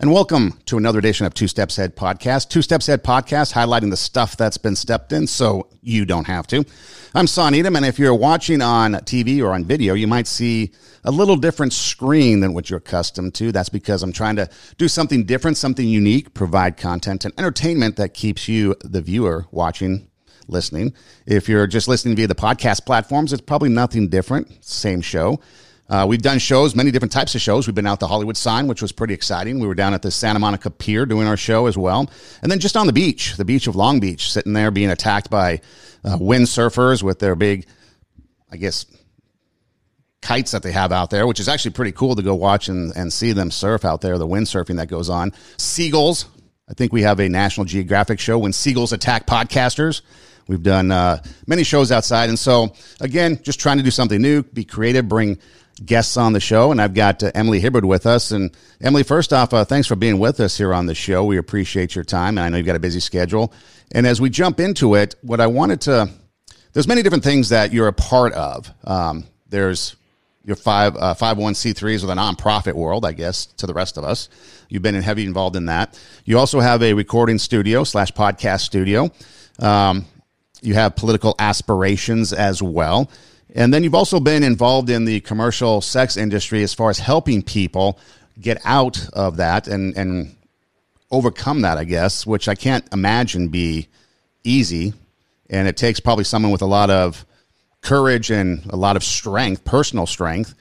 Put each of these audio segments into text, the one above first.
And welcome to another edition of Two Steps Ahead Podcast. Two Steps Ahead Podcast, highlighting the stuff that's been stepped in so you don't have to. I'm Son Edom, and if you're watching on TV or on video, you might see a little different screen than what you're accustomed to. That's because I'm trying to do something different, something unique, provide content and entertainment that keeps you, the viewer, watching listening. If you're just listening via the podcast platforms, it's probably nothing different, same show. Uh, we've done shows, many different types of shows. We've been out the Hollywood sign, which was pretty exciting. We were down at the Santa Monica Pier doing our show as well. And then just on the beach, the beach of Long Beach, sitting there being attacked by uh, windsurfers with their big, I guess, kites that they have out there, which is actually pretty cool to go watch and, and see them surf out there, the windsurfing that goes on. Seagulls. I think we have a National Geographic show when seagulls attack podcasters. We've done uh, many shows outside. And so, again, just trying to do something new, be creative, bring guests on the show, and I've got uh, Emily Hibbard with us. And Emily, first off, uh, thanks for being with us here on the show. We appreciate your time, and I know you've got a busy schedule. And as we jump into it, what I wanted to there's many different things that you're a part of. Um, there's your five uh, 501c3s with a nonprofit world, I guess, to the rest of us. You've been heavy involved in that. You also have a recording studio slash podcast studio. Um, you have political aspirations as well. And then you've also been involved in the commercial sex industry as far as helping people get out of that and, and overcome that, I guess, which I can't imagine be easy. And it takes probably someone with a lot of courage and a lot of strength, personal strength,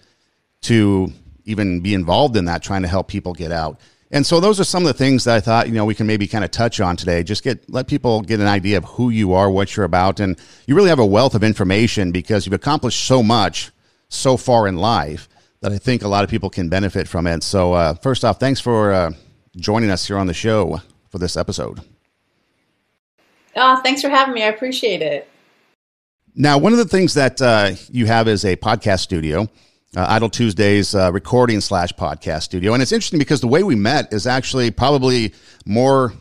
to even be involved in that, trying to help people get out. And so those are some of the things that I thought, you know, we can maybe kind of touch on today. Just get let people get an idea of who you are, what you're about, and you really have a wealth of information because you've accomplished so much so far in life that I think a lot of people can benefit from it. So uh, first off, thanks for uh, joining us here on the show for this episode. Oh, thanks for having me. I appreciate it. Now, one of the things that uh, you have is a podcast studio uh, Idle Tuesdays uh, recording slash podcast studio. And it's interesting because the way we met is actually probably more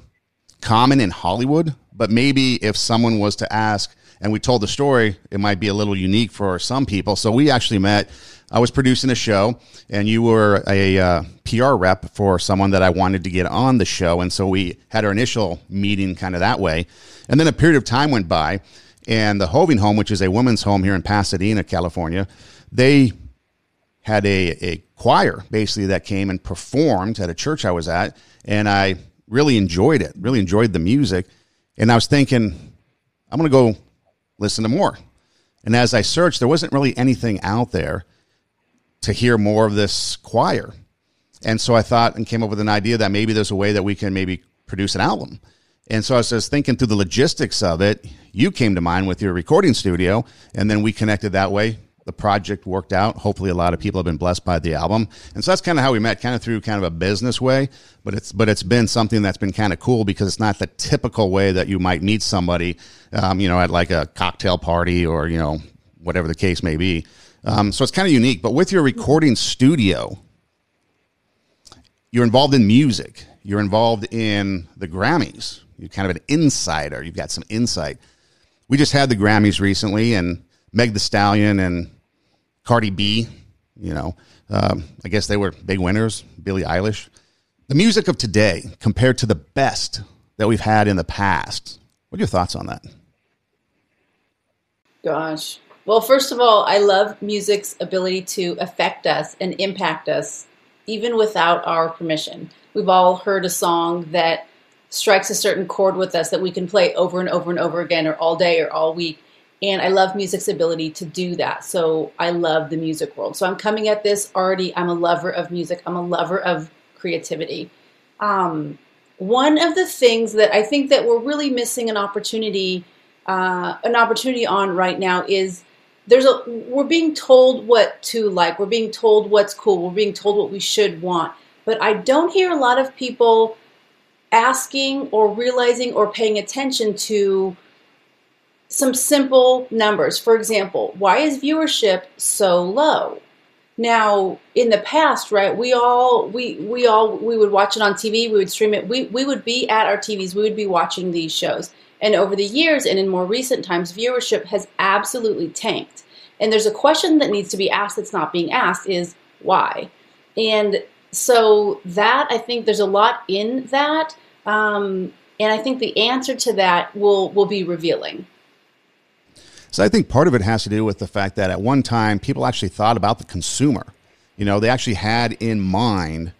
common in Hollywood, but maybe if someone was to ask and we told the story, it might be a little unique for some people. So we actually met. I was producing a show, and you were a uh, PR rep for someone that I wanted to get on the show. And so we had our initial meeting kind of that way. And then a period of time went by, and the Hoving Home, which is a women's home here in Pasadena, California, they had a, a choir basically that came and performed at a church I was at, and I really enjoyed it, really enjoyed the music. And I was thinking, I'm going to go listen to more. And as I searched, there wasn't really anything out there to hear more of this choir. And so I thought and came up with an idea that maybe there's a way that we can maybe produce an album. And so I was just thinking through the logistics of it. You came to mind with your recording studio, and then we connected that way the project worked out. Hopefully, a lot of people have been blessed by the album, and so that's kind of how we met, kind of through kind of a business way. But it's but it's been something that's been kind of cool because it's not the typical way that you might meet somebody, um, you know, at like a cocktail party or you know whatever the case may be. Um, so it's kind of unique. But with your recording studio, you're involved in music. You're involved in the Grammys. You're kind of an insider. You've got some insight. We just had the Grammys recently, and Meg the Stallion and Cardi B, you know, um, I guess they were big winners. Billie Eilish. The music of today compared to the best that we've had in the past. What are your thoughts on that? Gosh. Well, first of all, I love music's ability to affect us and impact us even without our permission. We've all heard a song that strikes a certain chord with us that we can play over and over and over again or all day or all week and I love music's ability to do that. So I love the music world. So I'm coming at this already. I'm a lover of music. I'm a lover of creativity. Um, one of the things that I think that we're really missing an opportunity, uh, an opportunity on right now is there's a we're being told what to like. We're being told what's cool. We're being told what we should want. But I don't hear a lot of people asking or realizing or paying attention to some simple numbers. For example, why is viewership so low? Now, in the past, right, we all we we all we would watch it on TV, we would stream it. We we would be at our TVs, we would be watching these shows. And over the years and in more recent times, viewership has absolutely tanked. And there's a question that needs to be asked that's not being asked is why? And so that I think there's a lot in that, um, and I think the answer to that will will be revealing. So I think part of it has to do with the fact that at one time people actually thought about the consumer. You know, they actually had in mind,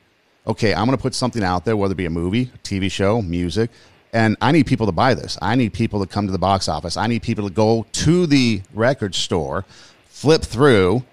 okay, I'm going to put something out there, whether it be a movie, a TV show, music, and I need people to buy this. I need people to come to the box office. I need people to go to the record store, flip through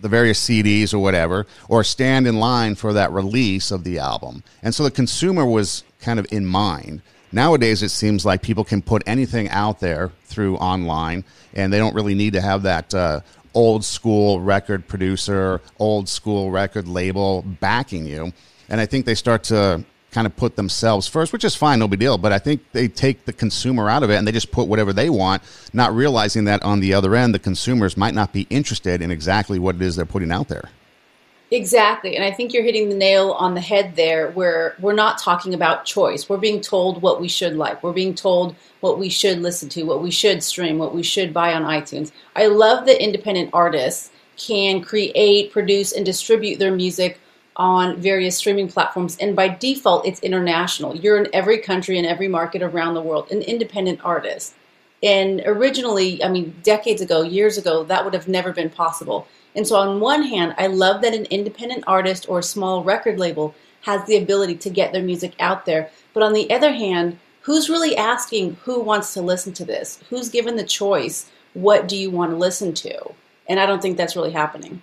the various CDs or whatever, or stand in line for that release of the album. And so the consumer was kind of in mind. Nowadays, it seems like people can put anything out there through online, and they don't really need to have that uh, old school record producer, old school record label backing you. And I think they start to kind of put themselves first, which is fine, no big deal. But I think they take the consumer out of it and they just put whatever they want, not realizing that on the other end, the consumers might not be interested in exactly what it is they're putting out there. Exactly. And I think you're hitting the nail on the head there where we're not talking about choice. We're being told what we should like. We're being told what we should listen to, what we should stream, what we should buy on iTunes. I love that independent artists can create, produce, and distribute their music on various streaming platforms. And by default, it's international. You're in every country and every market around the world, an independent artist. And originally, I mean, decades ago, years ago, that would have never been possible. And so, on one hand, I love that an independent artist or a small record label has the ability to get their music out there. But on the other hand, who's really asking who wants to listen to this? Who's given the choice? What do you want to listen to? And I don't think that's really happening.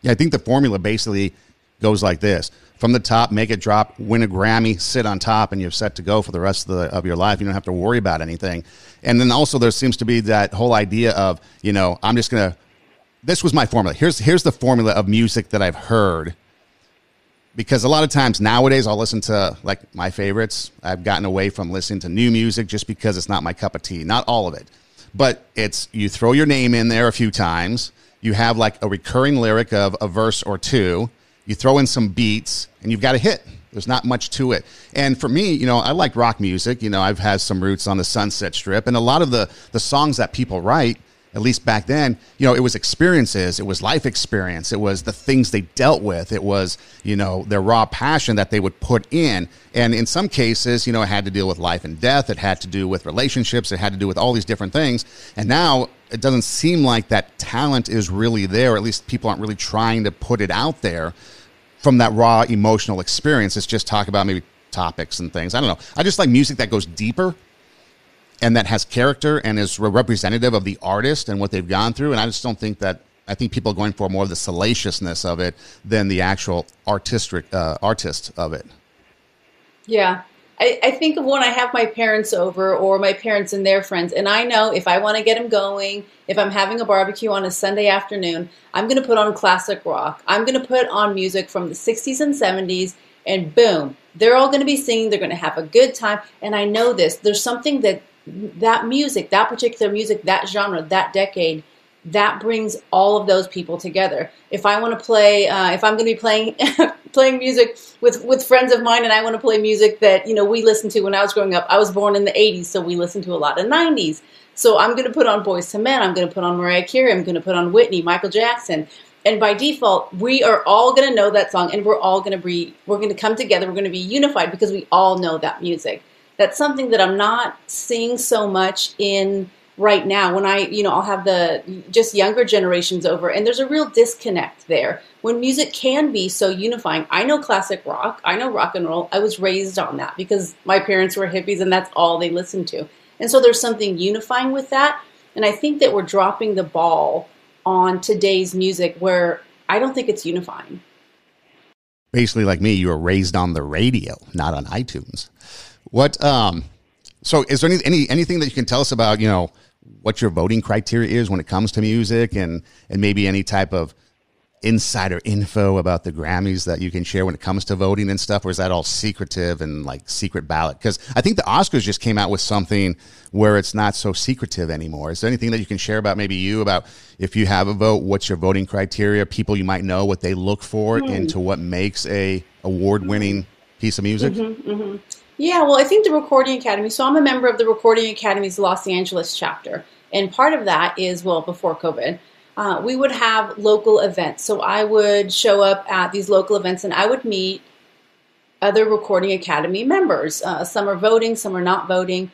Yeah, I think the formula basically goes like this from the top, make it drop, win a Grammy, sit on top, and you're set to go for the rest of, the, of your life. You don't have to worry about anything. And then also, there seems to be that whole idea of, you know, I'm just going to this was my formula. Here's here's the formula of music that I've heard. Because a lot of times nowadays I'll listen to like my favorites. I've gotten away from listening to new music just because it's not my cup of tea. Not all of it. But it's you throw your name in there a few times. You have like a recurring lyric of a verse or two. You throw in some beats and you've got a hit. There's not much to it. And for me, you know, I like rock music. You know, I've had some roots on the Sunset Strip and a lot of the the songs that people write at least back then, you know, it was experiences, it was life experience, it was the things they dealt with, it was, you know, their raw passion that they would put in. And in some cases, you know, it had to deal with life and death, it had to do with relationships, it had to do with all these different things. And now it doesn't seem like that talent is really there, at least people aren't really trying to put it out there from that raw emotional experience. It's just talk about maybe topics and things. I don't know. I just like music that goes deeper and that has character and is representative of the artist and what they've gone through. And I just don't think that. I think people are going for more of the salaciousness of it than the actual artistic uh, artist of it. Yeah, I, I, think of when I have my parents over or my parents and their friends, and I know if I want to get them going, if I'm having a barbecue on a Sunday afternoon, I'm going to put on classic rock. I'm going to put on music from the 60s and 70s, and boom, they're all going to be singing. They're going to have a good time. And I know this. There's something that that music, that particular music, that genre, that decade, that brings all of those people together. If I want to play, uh, if I'm going to be playing playing music with with friends of mine, and I want to play music that you know we listened to when I was growing up. I was born in the '80s, so we listened to a lot of '90s. So I'm going to put on Boyz II Men. I'm going to put on Mariah Carey. I'm going to put on Whitney, Michael Jackson. And by default, we are all going to know that song, and we're all going to be we're going to come together. We're going to be unified because we all know that music that's something that I'm not seeing so much in right now when I, you know, I'll have the just younger generations over and there's a real disconnect there. When music can be so unifying. I know classic rock, I know rock and roll. I was raised on that because my parents were hippies and that's all they listened to. And so there's something unifying with that. And I think that we're dropping the ball on today's music where I don't think it's unifying. Basically, like me, you were raised on the radio, not on iTunes. What um so is there any, any anything that you can tell us about, you know, what your voting criteria is when it comes to music and and maybe any type of insider info about the Grammys that you can share when it comes to voting and stuff, or is that all secretive and like secret ballot? Because I think the Oscars just came out with something where it's not so secretive anymore. Is there anything that you can share about maybe you about if you have a vote, what's your voting criteria? People you might know what they look for mm. into what makes a award winning piece of music. Mm-hmm, mm-hmm. Yeah, well, I think the Recording Academy. So I'm a member of the Recording Academy's Los Angeles chapter, and part of that is well before COVID. uh, we would have local events. So I would show up at these local events and I would meet other Recording Academy members. Uh, some are voting, some are not voting.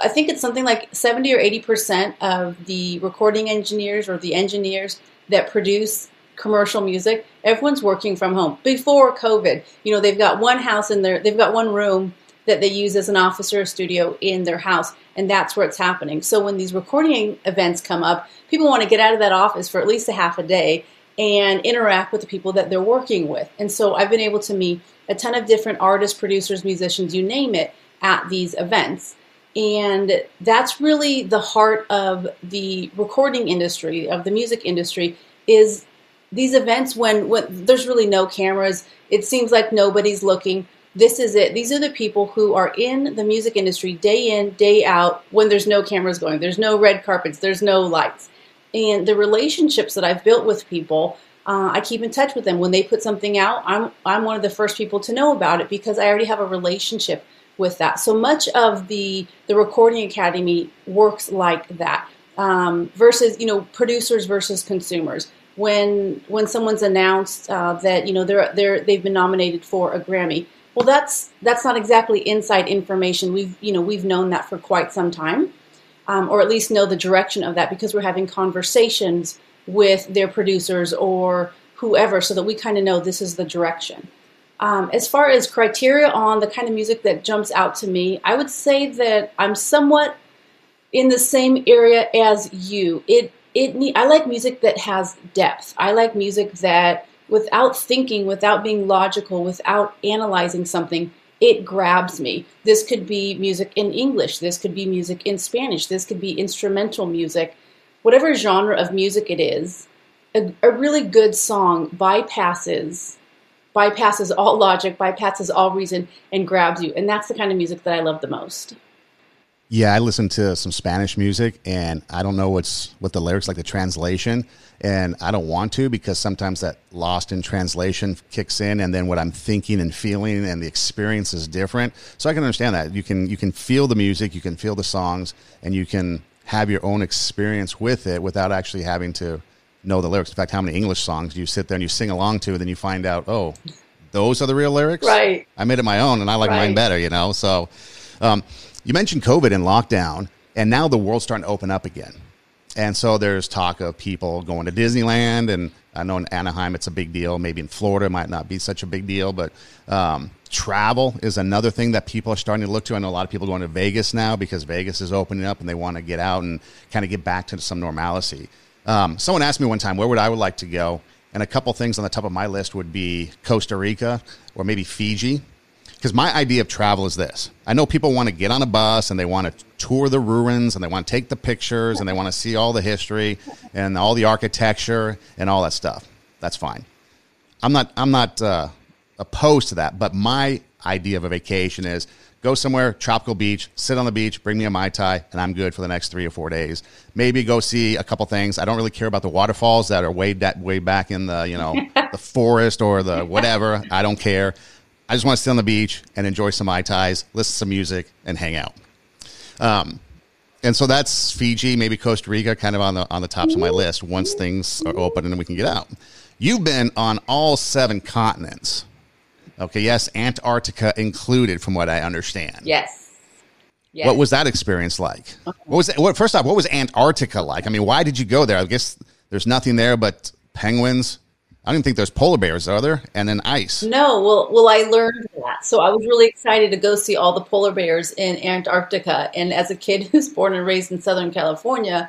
I think it's something like 70 or 80% of the recording engineers or the engineers that produce commercial music, everyone's working from home. Before COVID, you know, they've got one house in there, they've got one room that they use as an office or studio in their house, and that's where it's happening. So when these recording events come up, people want to get out of that office for at least a half a day and interact with the people that they're working with. And so I've been able to meet a ton of different artists, producers, musicians, you name it, at these events. And that's really the heart of the recording industry, of the music industry, is these events when, when there's really no cameras, it seems like nobody's looking. This is it. These are the people who are in the music industry day in, day out, when there's no cameras going, there's no red carpets, there's no lights. And the relationships that I've built with people, uh, I keep in touch with them. When they put something out, I'm, I'm one of the first people to know about it because I already have a relationship with that. So much of the, the Recording Academy works like that. Um, versus, you know, producers versus consumers when when someone's announced uh, that you know they're they're they've been nominated for a Grammy. Well, that's that's not exactly inside information. We've you know we've known that for quite some time, um, or at least know the direction of that because we're having conversations with their producers or whoever, so that we kind of know this is the direction. Um, as far as criteria on the kind of music that jumps out to me, I would say that I'm somewhat in the same area as you. It it I like music that has depth. I like music that without thinking, without being logical, without analyzing something, it grabs me. This could be music in English, this could be music in Spanish, this could be instrumental music. Whatever genre of music it is, a, a really good song bypasses bypasses all logic, bypasses all reason and grabs you. And that's the kind of music that I love the most. Yeah, I listen to some Spanish music, and I don't know what's what the lyrics like the translation, and I don't want to because sometimes that lost in translation kicks in, and then what I'm thinking and feeling and the experience is different. So I can understand that you can you can feel the music, you can feel the songs, and you can have your own experience with it without actually having to know the lyrics. In fact, how many English songs do you sit there and you sing along to, and then you find out, oh, those are the real lyrics. Right. I made it my own, and I like right. mine better. You know, so. Um, you mentioned COVID and lockdown, and now the world's starting to open up again. And so there's talk of people going to Disneyland, and I know in Anaheim it's a big deal. Maybe in Florida it might not be such a big deal, but um, travel is another thing that people are starting to look to. I know a lot of people going to Vegas now because Vegas is opening up and they want to get out and kind of get back to some normalcy. Um, someone asked me one time, where would I would like to go? And a couple things on the top of my list would be Costa Rica or maybe Fiji because my idea of travel is this I know people want to get on a bus and they want to tour the ruins and they want to take the pictures and they want to see all the history and all the architecture and all that stuff. That's fine. I'm not, I'm not uh, opposed to that, but my idea of a vacation is go somewhere, tropical beach, sit on the beach, bring me a Mai Tai, and I'm good for the next three or four days. Maybe go see a couple things. I don't really care about the waterfalls that are way, that, way back in the, you know, the forest or the whatever. I don't care. I just want to sit on the beach and enjoy some Mai Tais, listen to some music, and hang out. Um, and so that's Fiji, maybe Costa Rica, kind of on the on the tops of my list. Once things are open and we can get out. You've been on all seven continents. Okay, yes, Antarctica included, from what I understand. Yes. yes. What was that experience like? What was it, what, first off? What was Antarctica like? I mean, why did you go there? I guess there's nothing there but penguins, I don't think there's polar bears, are there? And then ice. No, well, well, I learned that, so I was really excited to go see all the polar bears in Antarctica. And as a kid who's born and raised in Southern California,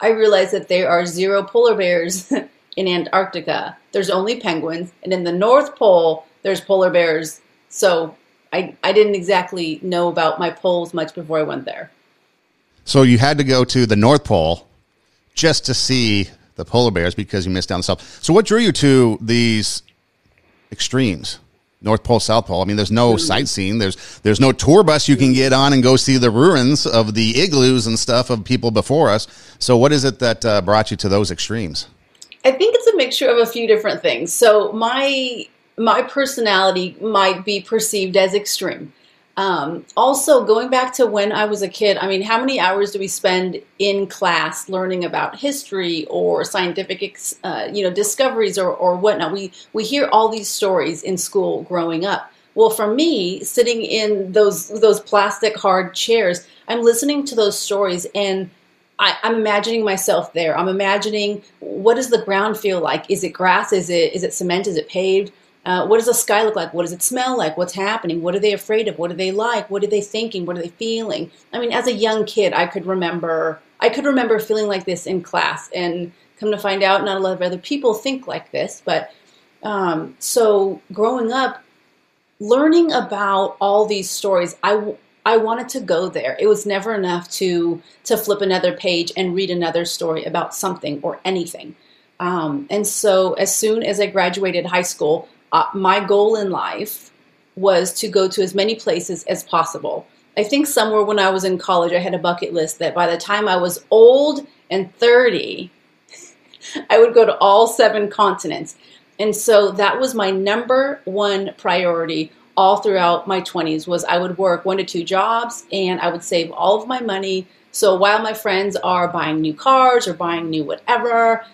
I realized that there are zero polar bears in Antarctica. There's only penguins, and in the North Pole, there's polar bears. So I, I didn't exactly know about my poles much before I went there. So you had to go to the North Pole just to see the polar bears because you missed down south. So, what drew you to these extremes? North Pole, South Pole. I mean, there's no sightseeing. There's there's no tour bus you can get on and go see the ruins of the igloos and stuff of people before us. So, what is it that uh, brought you to those extremes? I think it's a mixture of a few different things. So, my my personality might be perceived as extreme. Um, also, going back to when I was a kid, I mean, how many hours do we spend in class learning about history or scientific, uh, you know, discoveries or, or whatnot? We we hear all these stories in school growing up. Well, for me, sitting in those those plastic hard chairs, I'm listening to those stories and I, am I'm imagining myself there. I'm imagining what does the ground feel like? Is it grass? Is it is it cement? Is it paved? Uh, what does the sky look like? What does it smell like? What's happening? What are they afraid of? What are they like? What are they thinking? What are they feeling? I mean, as a young kid, I could remember I could remember feeling like this in class, and come to find out, not a lot of other people think like this. But um, so growing up, learning about all these stories, I I wanted to go there. It was never enough to to flip another page and read another story about something or anything. Um, and so, as soon as I graduated high school, uh, my goal in life was to go to as many places as possible. I think somewhere when I was in college, I had a bucket list that by the time I was old and 30, I would go to all seven continents. And so that was my number one priority all throughout my 20s was I would work one to two jobs and I would save all of my money. So while my friends are buying new cars or buying new whatever,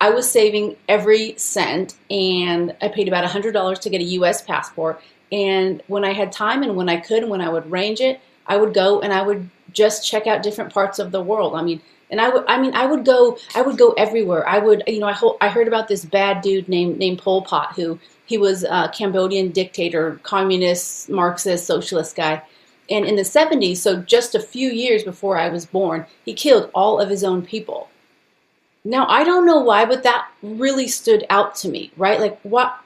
I was saving every cent and I paid about $100 to get a US passport. And when I had time and when I could, and when I would range it, I would go and I would just check out different parts of the world. I mean, and I would, I mean, I would go, I would go everywhere. I would, you know, I, ho- I heard about this bad dude named named Pol Pot who he was a Cambodian dictator, communist, Marxist, socialist guy. And in the 70s, so just a few years before I was born, he killed all of his own people. Now, I don't know why, but that really stood out to me, right? Like, what?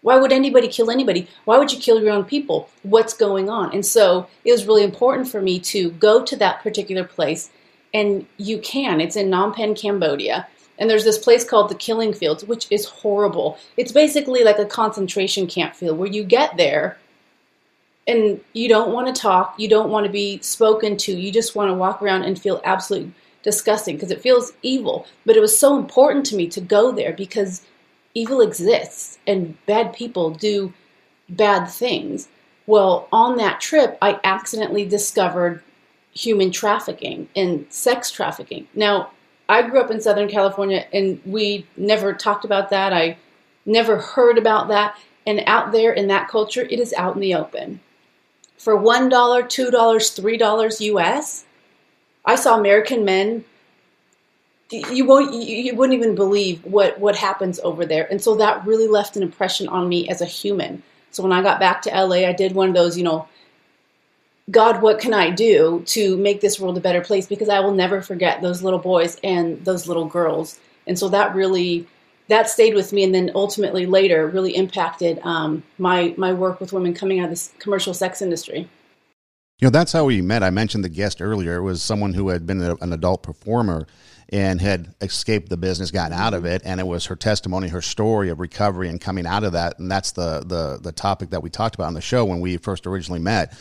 Why would anybody kill anybody? Why would you kill your own people? What's going on? And so it was really important for me to go to that particular place. And you can. It's in Phnom Penh, Cambodia. And there's this place called the Killing Fields, which is horrible. It's basically like a concentration camp field where you get there and you don't want to talk, you don't want to be spoken to, you just want to walk around and feel absolutely disgusting because it feels evil. But it was so important to me to go there because evil exists and bad people do bad things. Well, on that trip, I accidentally discovered human trafficking and sex trafficking. Now, I grew up in Southern California and we never talked about that. I never heard about that. And out there in that culture, it is out in the open. For $1, $2, $3 US, I saw American men. You won't, you wouldn't even believe what, what happens over there. And so that really left an impression on me as a human. So when I got back to LA, I did one of those, you know, God, what can I do to make this world a better place? Because I will never forget those little boys and those little girls. And so that really that stayed with me, and then ultimately later really impacted um, my my work with women coming out of the commercial sex industry. You know, that's how we met. I mentioned the guest earlier. It was someone who had been an adult performer and had escaped the business, gotten out of it, and it was her testimony, her story of recovery and coming out of that. And that's the the the topic that we talked about on the show when we first originally met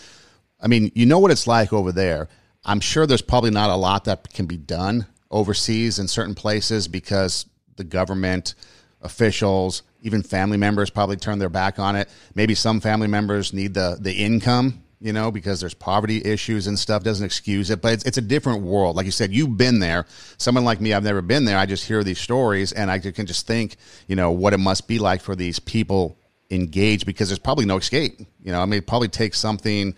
I mean, you know what it's like over there. I'm sure there's probably not a lot that can be done overseas in certain places because the government, officials, even family members probably turn their back on it. Maybe some family members need the the income, you know, because there's poverty issues and stuff doesn't excuse it, but it's, it's a different world. Like you said, you've been there. Someone like me, I've never been there. I just hear these stories and I can just think, you know, what it must be like for these people engaged because there's probably no escape. You know, I mean, it probably takes something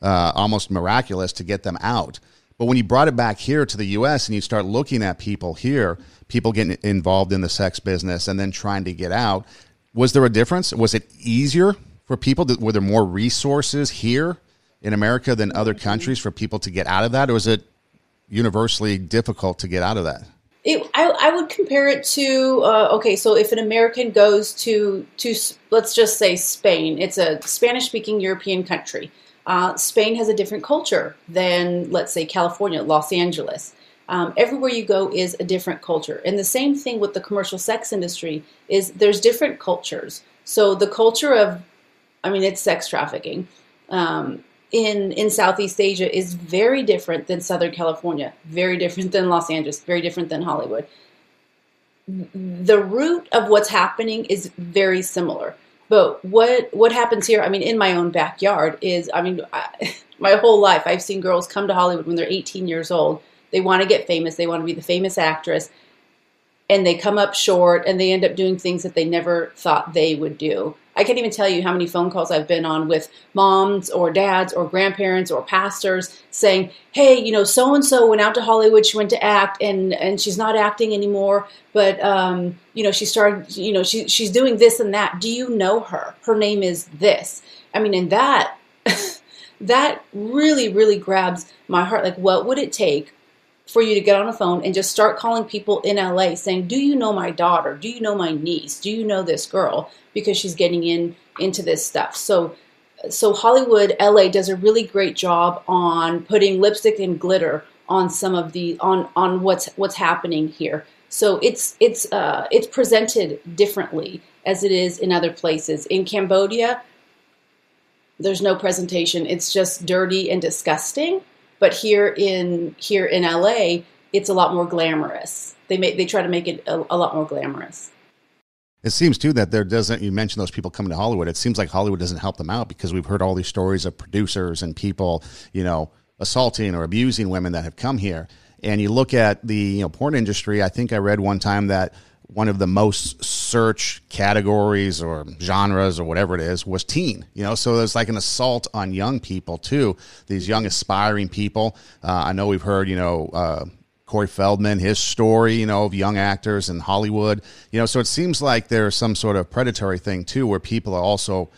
uh, almost miraculous to get them out. But when you brought it back here to the U.S. and you start looking at people here, people getting involved in the sex business and then trying to get out, was there a difference? Was it easier for people? To, were there more resources here in America than other countries for people to get out of that, or was it universally difficult to get out of that? It, I, I, would compare it to uh, okay, so if an American goes to to let's just say Spain, it's a Spanish-speaking European country uh, Spain has a different culture than, let's say, California, Los Angeles. Um, everywhere you go is a different culture. And the same thing with the commercial sex industry is there's different cultures. So the culture of, I mean, it's sex trafficking. Um, in, in Southeast Asia is very different than Southern California, very different than Los Angeles, very different than Hollywood. The root of what's happening is very similar But what what happens here? I mean, in my own backyard is, I mean, I, my whole life I've seen girls come to Hollywood when they're 18 years old. They want to get famous. They want to be the famous actress, and they come up short, and they end up doing things that they never thought they would do. I can't even tell you how many phone calls I've been on with moms or dads or grandparents or pastors saying, "Hey, you know, so and so went out to Hollywood. She went to act, and and she's not acting anymore. But um, you know, she started. You know, she she's doing this and that. Do you know her? Her name is this. I mean, and that that really really grabs my heart. Like, what would it take for you to get on a phone and just start calling people in LA saying, "Do you know my daughter? Do you know my niece? Do you know this girl?" Because she's getting in into this stuff. So so Hollywood LA does a really great job on putting lipstick and glitter on some of the on on what's what's happening here. So it's it's uh, it's presented differently as it is in other places. In Cambodia, there's no presentation. It's just dirty and disgusting but here in here in LA, it's a lot more glamorous. They make they try to make it a, a lot more glamorous. It seems too that there doesn't. You mentioned those people coming to Hollywood. It seems like Hollywood doesn't help them out because we've heard all these stories of producers and people, you know, assaulting or abusing women that have come here. And you look at the you know porn industry. I think I read one time that one of the most search categories or genres or whatever it is was teen you know? So there's like an assault on young people too these young aspiring people. Uh, i know we've heard you know uh, corey feldman his story you know of young actors in hollywood. You know so it seems like there's some sort of predatory thing too where people are also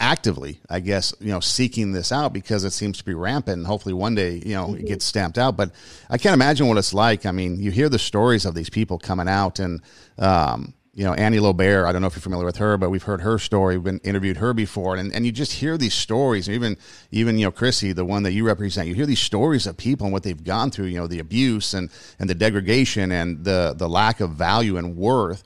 actively, I guess, you know, seeking this out because it seems to be rampant. And hopefully one day, you know, mm-hmm. it gets stamped out. But I can't imagine what it's like. I mean, you hear the stories of these people coming out and, um, you know, Annie Lobert, I don't know if you're familiar with her, but we've heard her story. We've been interviewed her before. And, and you just hear these stories, even, even, you know, Chrissy, the one that you represent, you hear these stories of people and what they've gone through, you know, the abuse and, and the degradation and the, the lack of value and worth.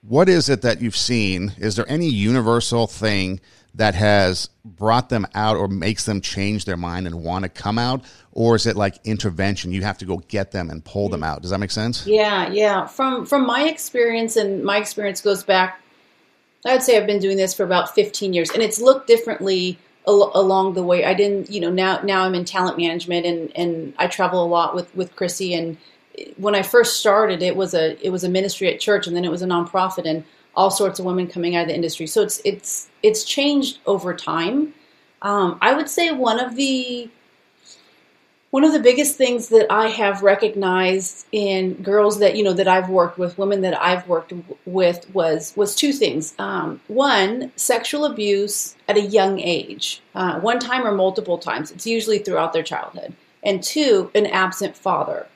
What is it that you've seen? Is there any universal thing that has brought them out or makes them change their mind and want to come out? Or is it like intervention you have to go get them and pull them out? Does that make sense? Yeah yeah. From from my experience and my experience goes back i would say i've been doing this for about 15 years and it's looked differently al- along the way. I didn't you know now now i'm in talent management and and i travel a lot with with chrissy and when i first started it was a it was a ministry at church and then it was a nonprofit and all sorts of women coming out of the industry. So it's it's it's changed over time. Um, I would say one of the one of the biggest things that I have recognized in girls that you know that I've worked with, women that I've worked with, was was two things. Um, one, sexual abuse at a young age, uh, one time or multiple times. It's usually throughout their childhood. And two, an absent father.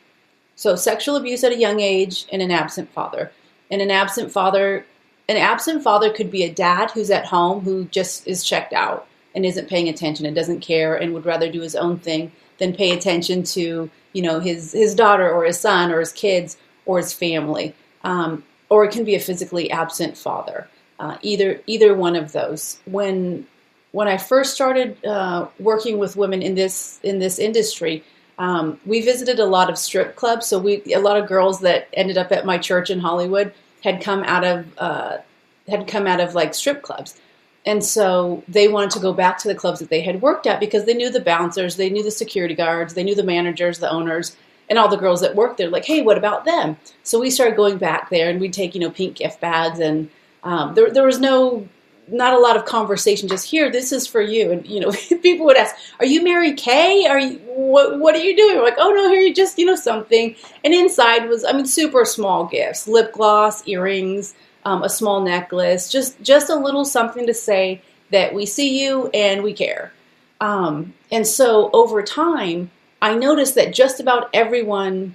So sexual abuse at a young age and an absent father. And an absent father an absent father could be a dad who's at home who just is checked out and isn't paying attention and doesn't care and would rather do his own thing than pay attention to you know his his daughter or his son or his kids or his family. Um, or it can be a physically absent father. Uh, either either one of those. When when I first started uh, working with women in this in this industry um, we visited a lot of strip clubs. So we a lot of girls that ended up at my church in Hollywood had come out of uh, had come out of like strip clubs. And so they wanted to go back to the clubs that they had worked at because they knew the bouncers, they knew the security guards, they knew the managers, the owners, and all the girls that worked there. Like, hey, what about them? So we started going back there, and we'd take you know pink gift bags, and um, there there was no not a lot of conversation. Just here, this is for you. And you know, people would ask, "Are you Mary Kay? Are you what? What are you doing?" We're like, "Oh no, here you just you know something." And inside was, I mean, super small gifts: lip gloss, earrings, um, a small necklace, just just a little something to say that we see you and we care. Um, and so over time, I noticed that just about everyone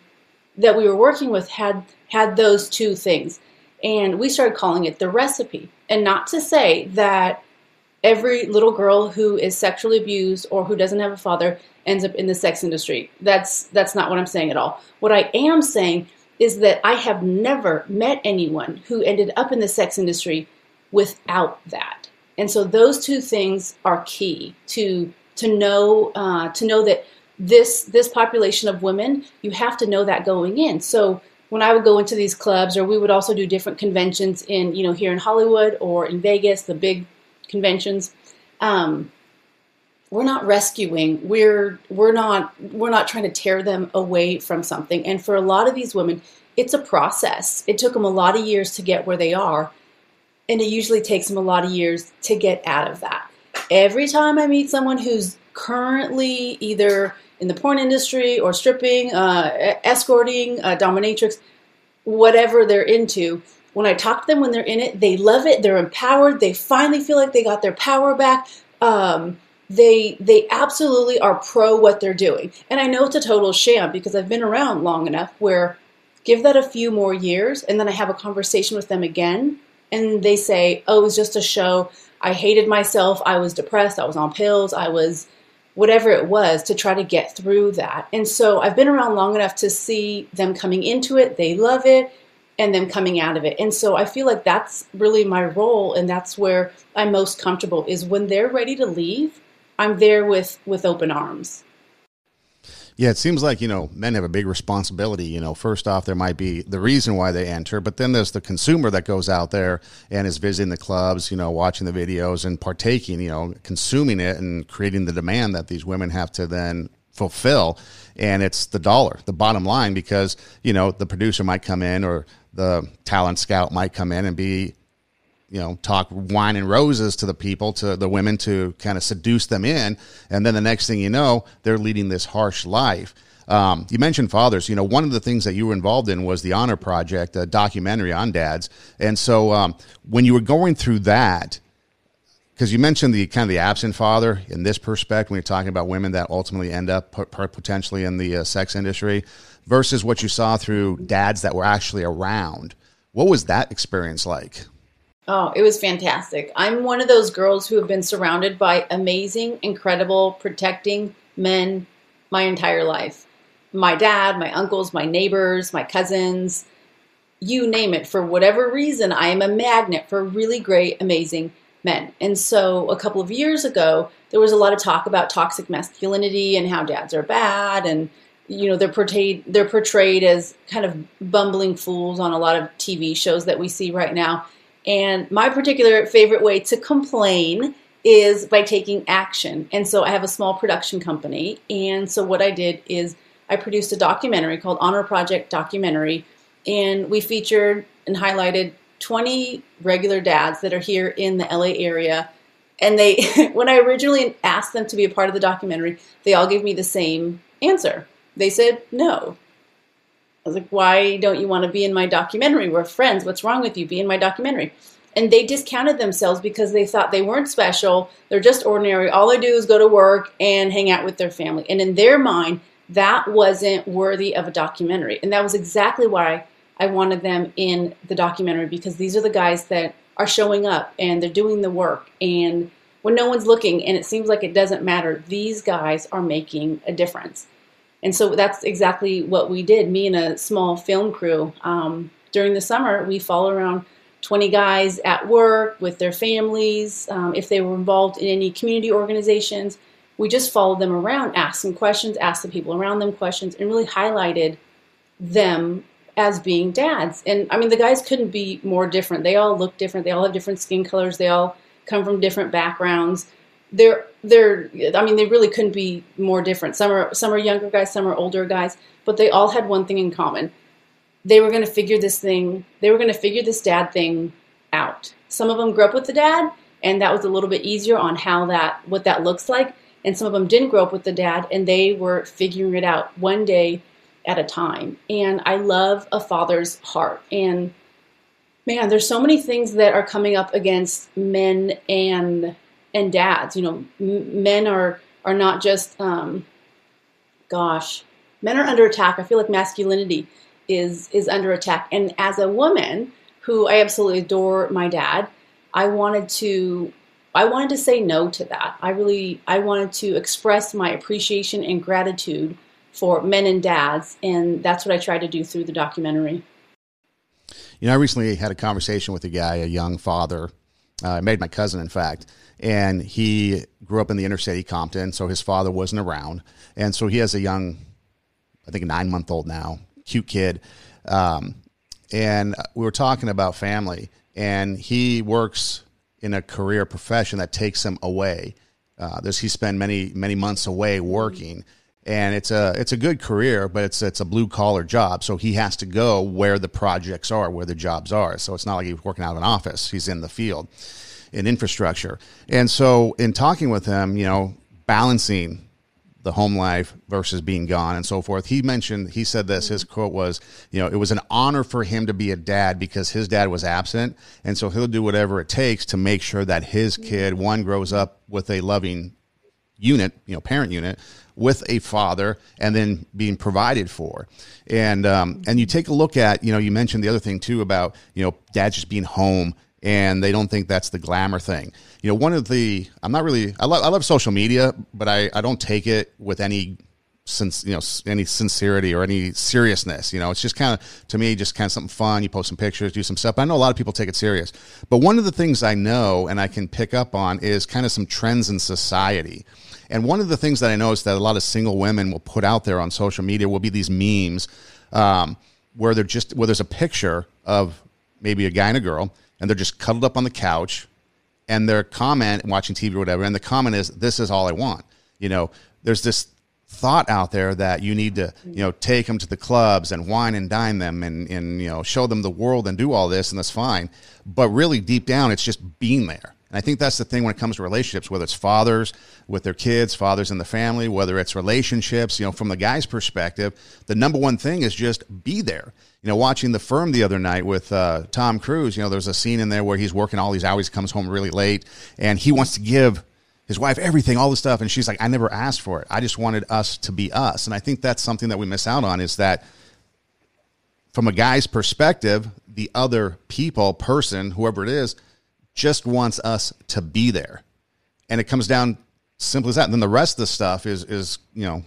that we were working with had had those two things and we started calling it the recipe. And not to say that every little girl who is sexually abused or who doesn't have a father ends up in the sex industry. That's that's not what I'm saying at all. What I am saying is that I have never met anyone who ended up in the sex industry without that. And so those two things are key to to know uh, to know that this this population of women you have to know that going in. So when I would go into these clubs, or we would also do different conventions in, you know, here in Hollywood or in Vegas, the big conventions. Um, we're not rescuing. We're we're not we're not trying to tear them away from something. And for a lot of these women, it's a process. It took them a lot of years to get where they are, and it usually takes them a lot of years to get out of that. Every time I meet someone who's currently either in the porn industry or stripping, uh, escorting, uh, dominatrix, whatever they're into, when I talk to them when they're in it, they love it. They're empowered. They finally feel like they got their power back. Um, they they absolutely are pro what they're doing. And I know it's a total sham because I've been around long enough where give that a few more years and then I have a conversation with them again and they say, "Oh, it was just a show. I hated myself. I was depressed. I was on pills. I was whatever it was to try to get through that." And so I've been around long enough to see them coming into it. They love it and them coming out of it. And so I feel like that's really my role and that's where I'm most comfortable is when they're ready to leave, I'm there with with open arms. Yeah, it seems like, you know, men have a big responsibility. You know, first off, there might be the reason why they enter, but then there's the consumer that goes out there and is visiting the clubs, you know, watching the videos and partaking, you know, consuming it and creating the demand that these women have to then fulfill. And it's the dollar, the bottom line, because, you know, the producer might come in or the talent scout might come in and be you know talk wine and roses to the people to the women to kind of seduce them in. And then the next thing you know they're leading this harsh life. Um, you mentioned fathers. You know one of the things that you were involved in was the honor project a documentary on dads. And so um, when you were going through that because you mentioned the kind of the absent father in this perspective when you're talking about women that ultimately end up potentially in the uh, sex industry versus what you saw through dads that were actually around. What was that experience like Oh, it was fantastic. I'm one of those girls who have been surrounded by amazing, incredible, protecting men my entire life. My dad, my uncles, my neighbors, my cousins, you name it. For whatever reason, I am a magnet for really great, amazing men. And so a couple of years ago, there was a lot of talk about toxic masculinity and how dads are bad and you know they're portrayed they're portrayed as kind of bumbling fools on a lot of TV shows that we see right now and my particular favorite way to complain is by taking action. And so I have a small production company. And so what I did is I produced a documentary called Honor Project Documentary. And we featured and highlighted 20 regular dads that are here in the LA area. And they, when I originally asked them to be a part of the documentary, they all gave me the same answer. They said no was like, why don't you want to be in my documentary? We're friends. What's wrong with you? Be in my documentary. And they discounted themselves because they thought they weren't special. They're just ordinary. All they do is go to work and hang out with their family. And in their mind, that wasn't worthy of a documentary. And that was exactly why I wanted them in the documentary because these are the guys that are showing up and they're doing the work. And when no one's looking and it seems like it doesn't matter, these guys are making a difference. And so that's exactly what we did. Me and a small film crew. Um, during the summer, we follow around 20 guys at work with their families. Um, if they were involved in any community organizations, we just followed them around, asked them questions, asked the people around them questions, and really highlighted them as being dads. And I mean, the guys couldn't be more different. They all look different. They all have different skin colors. They all come from different backgrounds they're they're I mean they really couldn't be more different. Some are some are younger guys, some are older guys, but they all had one thing in common. They were going to figure this thing. They were going to figure this dad thing out. Some of them grew up with the dad, and that was a little bit easier on how that what that looks like. And some of them didn't grow up with the dad, and they were figuring it out one day at a time. And I love a father's heart. And man, there's so many things that are coming up against men and and dads. You know, m- men are are not just um, gosh, men are under attack. I feel like masculinity is is under attack. And as a woman who I absolutely adore my dad, I wanted to I wanted to say no to that. I really I wanted to express my appreciation and gratitude for men and dads, and that's what I tried to do through the documentary. You know, I recently had a conversation with a guy, a young father. Uh, I made my cousin, in fact, and he grew up in the inner city, Compton. So his father wasn't around, and so he has a young, I think, nine month old now, cute kid. Um, and we were talking about family, and he works in a career profession that takes him away. Uh, he spent many many months away working, and it's a it's a good career, but it's it's a blue collar job. So he has to go where the projects are, where the jobs are. So it's not like he's working out of an office; he's in the field, in infrastructure. And so, in talking with him, you know, balancing the home life versus being gone and so forth. He mentioned, he said this, his quote was, you know, it was an honor for him to be a dad because his dad was absent. And so he'll do whatever it takes to make sure that his kid, one, grows up with a loving unit, you know, parent unit with a father and then being provided for. And, um, and you take a look at, you know, you mentioned the other thing too about, you know, dads just being home and they don't think that's the glamour thing. You know, one of the I'm not really I love I love social media, but I I don't take it with any since you know any sincerity or any seriousness. You know, it's just kind of to me just kind of something fun. You post some pictures, do some stuff. I know a lot of people take it serious. But one of the things I know and I can pick up on is kind of some trends in society. And one of the things that I is that a lot of single women will put out there on social media will be these memes um, where they're just where there's a picture of maybe a guy and a girl and they're just cuddled up on the couch and their comment watching TV or whatever, and the comment is, "This is all I want." You know, there's this thought out there that you need to, you know, take them to the clubs and wine and dine them and, and you know show them the world and do all this, and that's fine. But really, deep down, it's just being there. And I think that's the thing when it comes to relationships, whether it's fathers with their kids, fathers in the family, whether it's relationships, you know, from the guy's perspective, the number one thing is just be there. You know, watching The Firm the other night with uh, Tom Cruise, you know, there's a scene in there where he's working all these hours, comes home really late, and he wants to give his wife everything, all the stuff. And she's like, I never asked for it. I just wanted us to be us. And I think that's something that we miss out on is that from a guy's perspective, the other people, person, whoever it is, just wants us to be there. And it comes down simply as that. And then the rest of the stuff is is, you know,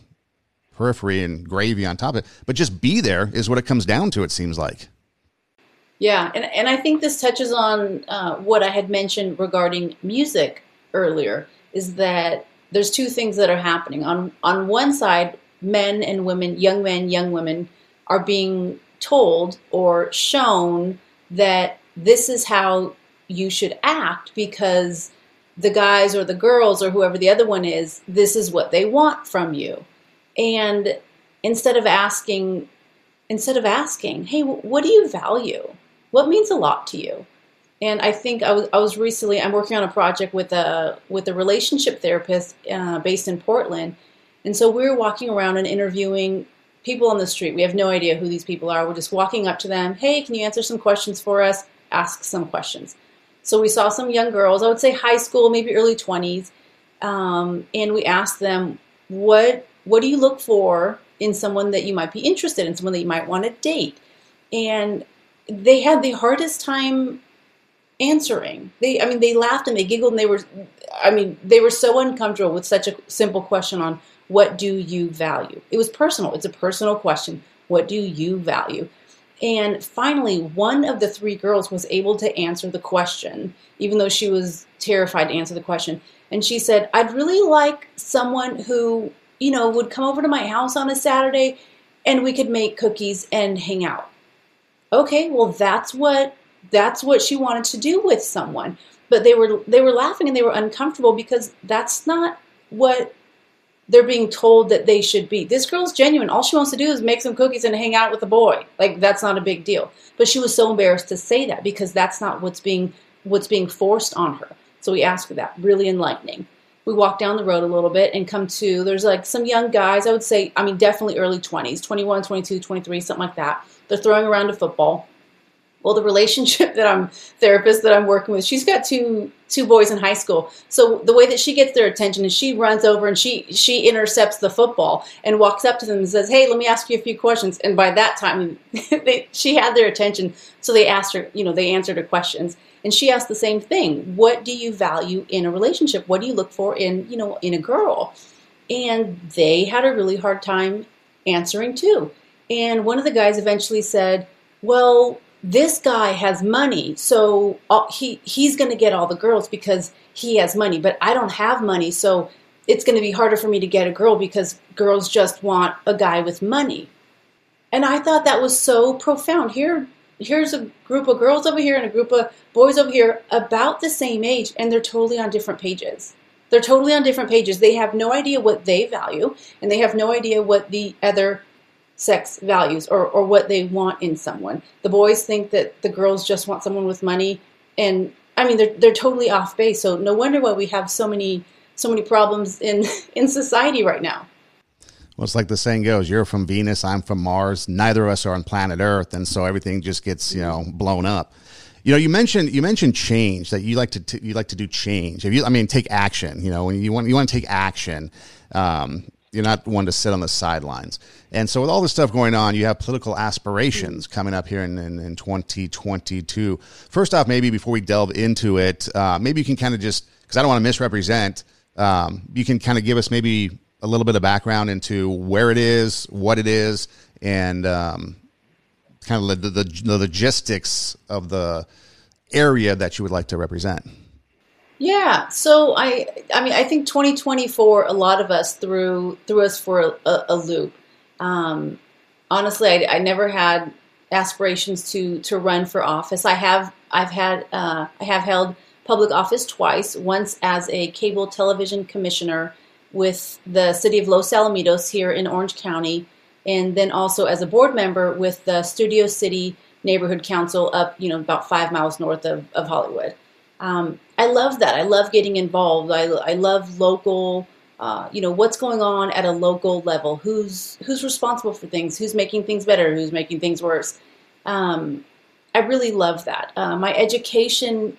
periphery and gravy on top of it. But just be there is what it comes down to, it seems like. Yeah, and, and I think this touches on uh, what I had mentioned regarding music earlier, is that there's two things that are happening. On on one side, men and women, young men, young women, are being told or shown that this is how you should act because the guys or the girls or whoever the other one is, this is what they want from you. And instead of asking, instead of asking, hey, what do you value? What means a lot to you? And I think I was, I was recently, I'm working on a project with a, with a relationship therapist uh, based in Portland. And so we were walking around and interviewing people on the street. We have no idea who these people are. We're just walking up to them. Hey, can you answer some questions for us? Ask some questions. So we saw some young girls, I would say high school, maybe early 20s, um, and we asked them, what, what do you look for in someone that you might be interested in, someone that you might want to date? And they had the hardest time answering. They, I mean, they laughed and they giggled and they were, I mean, they were so uncomfortable with such a simple question on what do you value? It was personal. It's a personal question. What do you value? And finally, one of the three girls was able to answer the question, even though she was terrified to answer the question. And she said, I'd really like someone who, you know, would come over to my house on a Saturday and we could make cookies and hang out. Okay, well that's what that's what she wanted to do with someone. But they were they were laughing and they were uncomfortable because that's not what they're being told that they should be. This girl's genuine. All she wants to do is make some cookies and hang out with a boy. Like that's not a big deal. But she was so embarrassed to say that because that's not what's being what's being forced on her. So we asked for that. Really enlightening. We walk down the road a little bit and come to there's like some young guys, I would say, I mean definitely early 20s, 21, 22, 23, something like that. They're throwing around a football well the relationship that i'm therapist that i'm working with she's got two two boys in high school. So the way that she gets their attention is she runs over and she she intercepts the football and walks up to them and says hey let me ask you a few questions. And by that time they, she had their attention. So they asked her you know they answered her questions. And she asked the same thing. What do you value in a relationship? What do you look for in you know in a girl? And they had a really hard time answering too. And one of the guys eventually said well this guy has money, so uh, he he's going to get all the girls because he has money, but I don't have money, so it's going to be harder for me to get a girl because girls just want a guy with money. And I thought that was so profound. Here, here's a group of girls over here and a group of boys over here about the same age, and they're totally on different pages. They're totally on different pages. They have no idea what they value, and they have no idea what the other sex values or, or what they want in someone. The boys think that the girls just want someone with money, and I mean they're they're totally off base. So no wonder why we have so many so many problems in in society right now. Well, it's like the saying goes: "You're from Venus, I'm from Mars. Neither of us are on planet Earth," and so everything just gets you know blown up. You know, you mentioned you mentioned change that you like to t- you like to do change. If you, I mean, take action. You know, when you want you want to take action. Um, you're not one to sit on the sidelines. And so, with all this stuff going on, you have political aspirations coming up here in, in, in 2022. First off, maybe before we delve into it, uh, maybe you can kind of just, because I don't want to misrepresent, um, you can kind of give us maybe a little bit of background into where it is, what it is, and um, kind of the, the, the logistics of the area that you would like to represent. Yeah, so I, I mean, I think 2024, a lot of us threw threw us for a, a loop. Um, honestly, I, I, never had aspirations to to run for office. I have, I've had, uh, I have held public office twice. Once as a cable television commissioner with the city of Los Alamitos here in Orange County, and then also as a board member with the Studio City Neighborhood Council up, you know, about five miles north of, of Hollywood. Um, I love that. I love getting involved. I, I love local, uh, you know, what's going on at a local level. Who's who's responsible for things? Who's making things better? Who's making things worse? Um, I really love that. Uh, my education,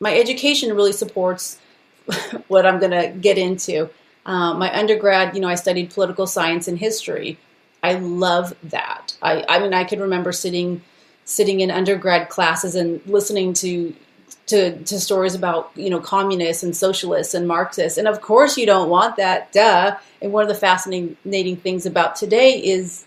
my education really supports what I'm going to get into. Uh, my undergrad, you know, I studied political science and history. I love that. I, I mean, I could remember sitting sitting in undergrad classes and listening to to, to stories about you know communists and socialists and Marxists, and of course you don't want that, duh. And one of the fascinating things about today is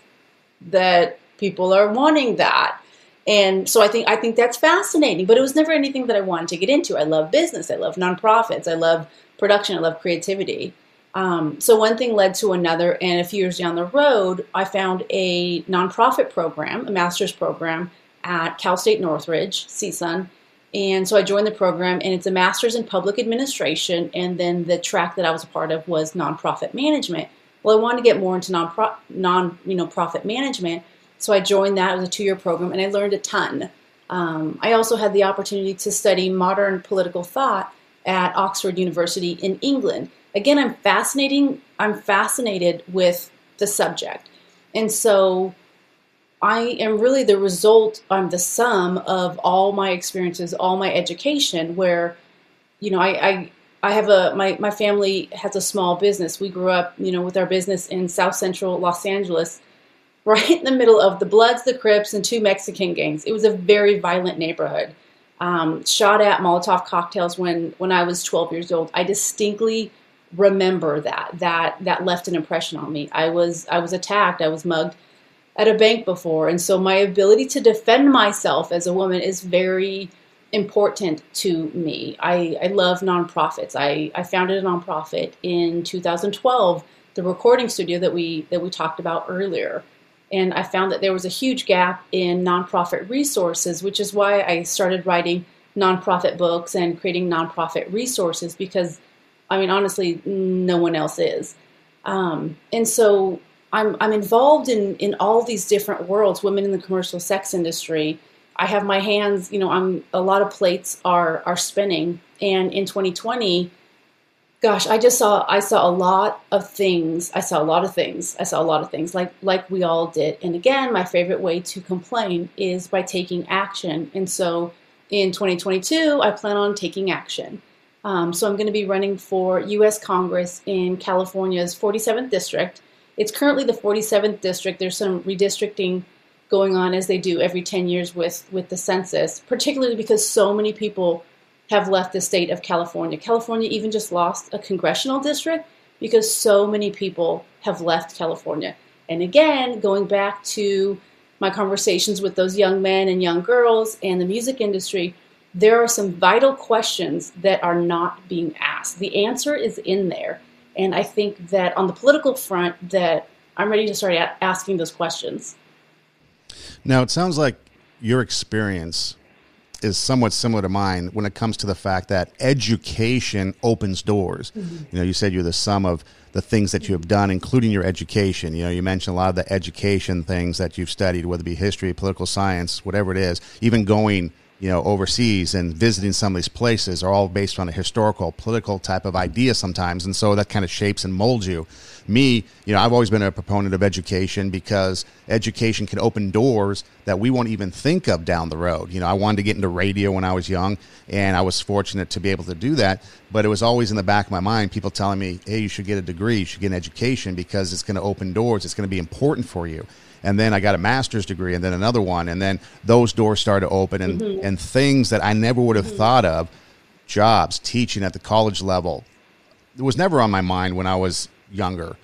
that people are wanting that, and so I think I think that's fascinating. But it was never anything that I wanted to get into. I love business, I love nonprofits, I love production, I love creativity. Um, so one thing led to another, and a few years down the road, I found a nonprofit program, a master's program at Cal State Northridge, CSUN and so I joined the program, and it's a master's in public administration. And then the track that I was a part of was nonprofit management. Well, I wanted to get more into non non you know profit management, so I joined that. It was a two year program, and I learned a ton. Um, I also had the opportunity to study modern political thought at Oxford University in England. Again, I'm fascinating. I'm fascinated with the subject, and so I am really the result, I'm the sum of all my experiences, all my education, where, you know, I, I, I have a, my, my family has a small business. We grew up, you know, with our business in South Central Los Angeles, right in the middle of the Bloods, the Crips, and two Mexican gangs. It was a very violent neighborhood. Um, shot at Molotov cocktails when, when I was 12 years old. I distinctly remember that, that, that left an impression on me. I was, I was attacked. I was mugged at a bank before. And so my ability to defend myself as a woman is very important to me. I, I love nonprofits. I, I founded a nonprofit in 2012, the recording studio that we that we talked about earlier. And I found that there was a huge gap in nonprofit resources, which is why I started writing nonprofit books and creating nonprofit resources because I mean honestly no one else is. Um, and so I'm I'm involved in in all these different worlds. Women in the commercial sex industry. I have my hands. You know, I'm a lot of plates are are spinning. And in 2020, gosh, I just saw I saw a lot of things. I saw a lot of things. I saw a lot of things like like we all did. And again, my favorite way to complain is by taking action. And so in 2022, I plan on taking action. Um, so I'm going to be running for U.S. Congress in California's 47th district. It's currently the 47th district. There's some redistricting going on as they do every 10 years with, with the census, particularly because so many people have left the state of California. California even just lost a congressional district because so many people have left California. And again, going back to my conversations with those young men and young girls and the music industry, there are some vital questions that are not being asked. The answer is in there. And I think that on the political front, that I'm ready to start asking those questions. Now, it sounds like your experience is somewhat similar to mine when it comes to the fact that education opens doors. Mm-hmm. You know, you said you're the sum of the things that you have done, including your education. You know, you mentioned a lot of the education things that you've studied, whether it be history, political science, whatever it is, even going you know, overseas and visiting some of these places are all based on a historical, political type of idea sometimes. And so that kind of shapes and molds you. Me, you know, I've always been a proponent of education because education can open doors that we won't even think of down the road. You know, I wanted to get into radio when I was young, and I was fortunate to be able to do that. But it was always in the back of my mind, people telling me, hey, you should get a degree, you should get an education because it's going to open doors, it's going to be important for you and then I got a master's degree, and then another one, and then those doors started to open, and mm-hmm. and things that I never would have mm-hmm. thought of, jobs, teaching at the college level, it was never on my mind when I was younger.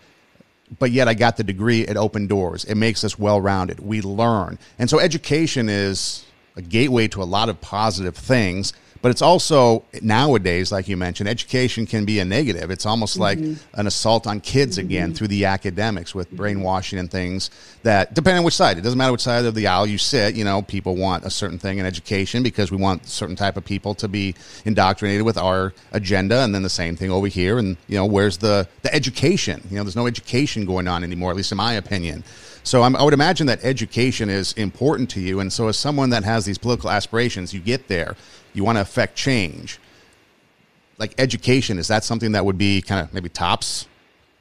But yet I got the degree. It opened doors. It makes us well rounded. We learn, and so education is a gateway to a lot of positive things but it's also nowadays, like you mentioned, education can be a negative. It's almost like mm-hmm. an assault on kids mm-hmm. again through the academics with brainwashing and things that, depending on which side, it doesn't matter which side of the aisle you sit. You know, people want a certain thing in education because we want certain type of people to be indoctrinated with our agenda, and then the same thing over here. And you know, where's the the education? You know, there's no education going on anymore, at least in my opinion. So I'm, i would imagine that education is important to you. And so, as someone that has these political aspirations, you get there, you want to affect change. Like education, is that something that would be kind of maybe tops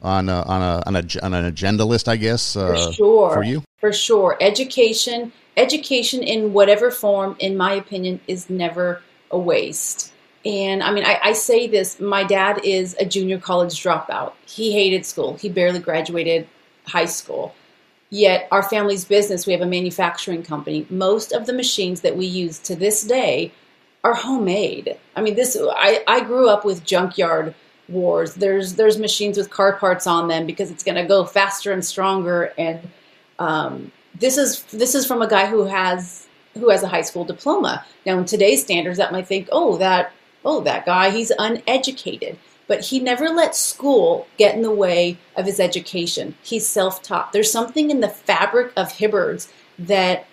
on a, on a, on, a, on an agenda list? I guess uh, for sure for you for sure. Education, education in whatever form, in my opinion, is never a waste. And I mean, I, I, say this my dad is a junior college dropout. He hated school, he barely graduated high school. Yet, our family's business, we have a manufacturing company. Most of the machines that we use to this day are homemade. I mean, this I, I grew up with junkyard wars. There's there's machines with car parts on them because it's going to go faster and stronger. And um, this is this is from a guy who has who has a high school diploma. Now, in today's standards, that might think, oh, that oh that guy, he's uneducated but he never let school get in the way of his education. He's self taught. There's something in the fabric of Hibbards that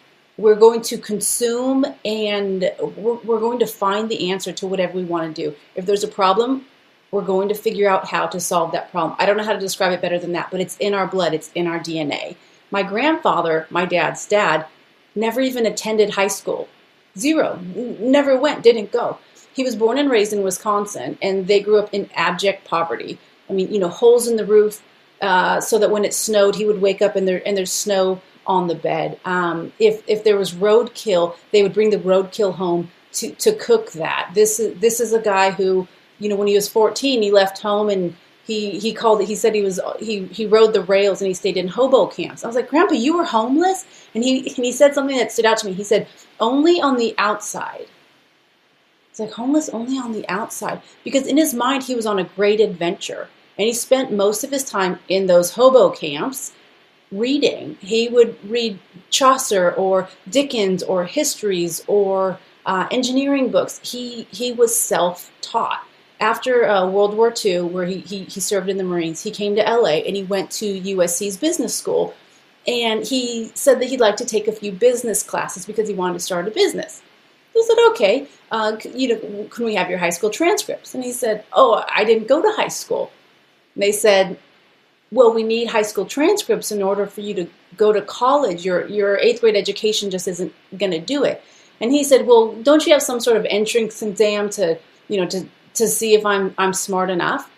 we're going to consume and we're, we're, going to find the answer to whatever we want to do. If there's a problem, we're going to figure out how to solve that problem. I don't know how to describe it better than that, but it's in our blood, it's in our DNA. My grandfather, my dad's dad, never even attended high school. Zero. Never went, didn't go. He was born and raised in Wisconsin, and they grew up in abject poverty. I mean, you know, holes in the roof, uh, so that when it snowed, he would wake up and there and there's snow on the bed. Um, if if there was roadkill, they would bring the roadkill home to to cook that. This is this is a guy who, you know, when he was 14, he left home and he he called it. He said he was he he rode the rails and he stayed in hobo camps. I was like, Grandpa, you were homeless, and he and he said something that stood out to me. He said, only on the outside it's like homeless only on the outside because in his mind he was on a great adventure and he spent most of his time in those hobo camps reading. He would read Chaucer or Dickens or histories or uh, engineering books. He he was self taught. After uh, World War II, where he, he, he served in the Marines, he came to LA and he went to USC's business school. And he said that he'd like to take a few business classes because he wanted to start a business. He said, okay, uh, you know, can we have your high school transcripts? And he said, oh, I didn't go to high school. And they said, well, we need high school transcripts in order for you to go to college. Your, your eighth grade education just isn't going to do it. And he said, well, don't you have some sort of entrance exam to, you know, to, to see if I'm, I'm smart enough?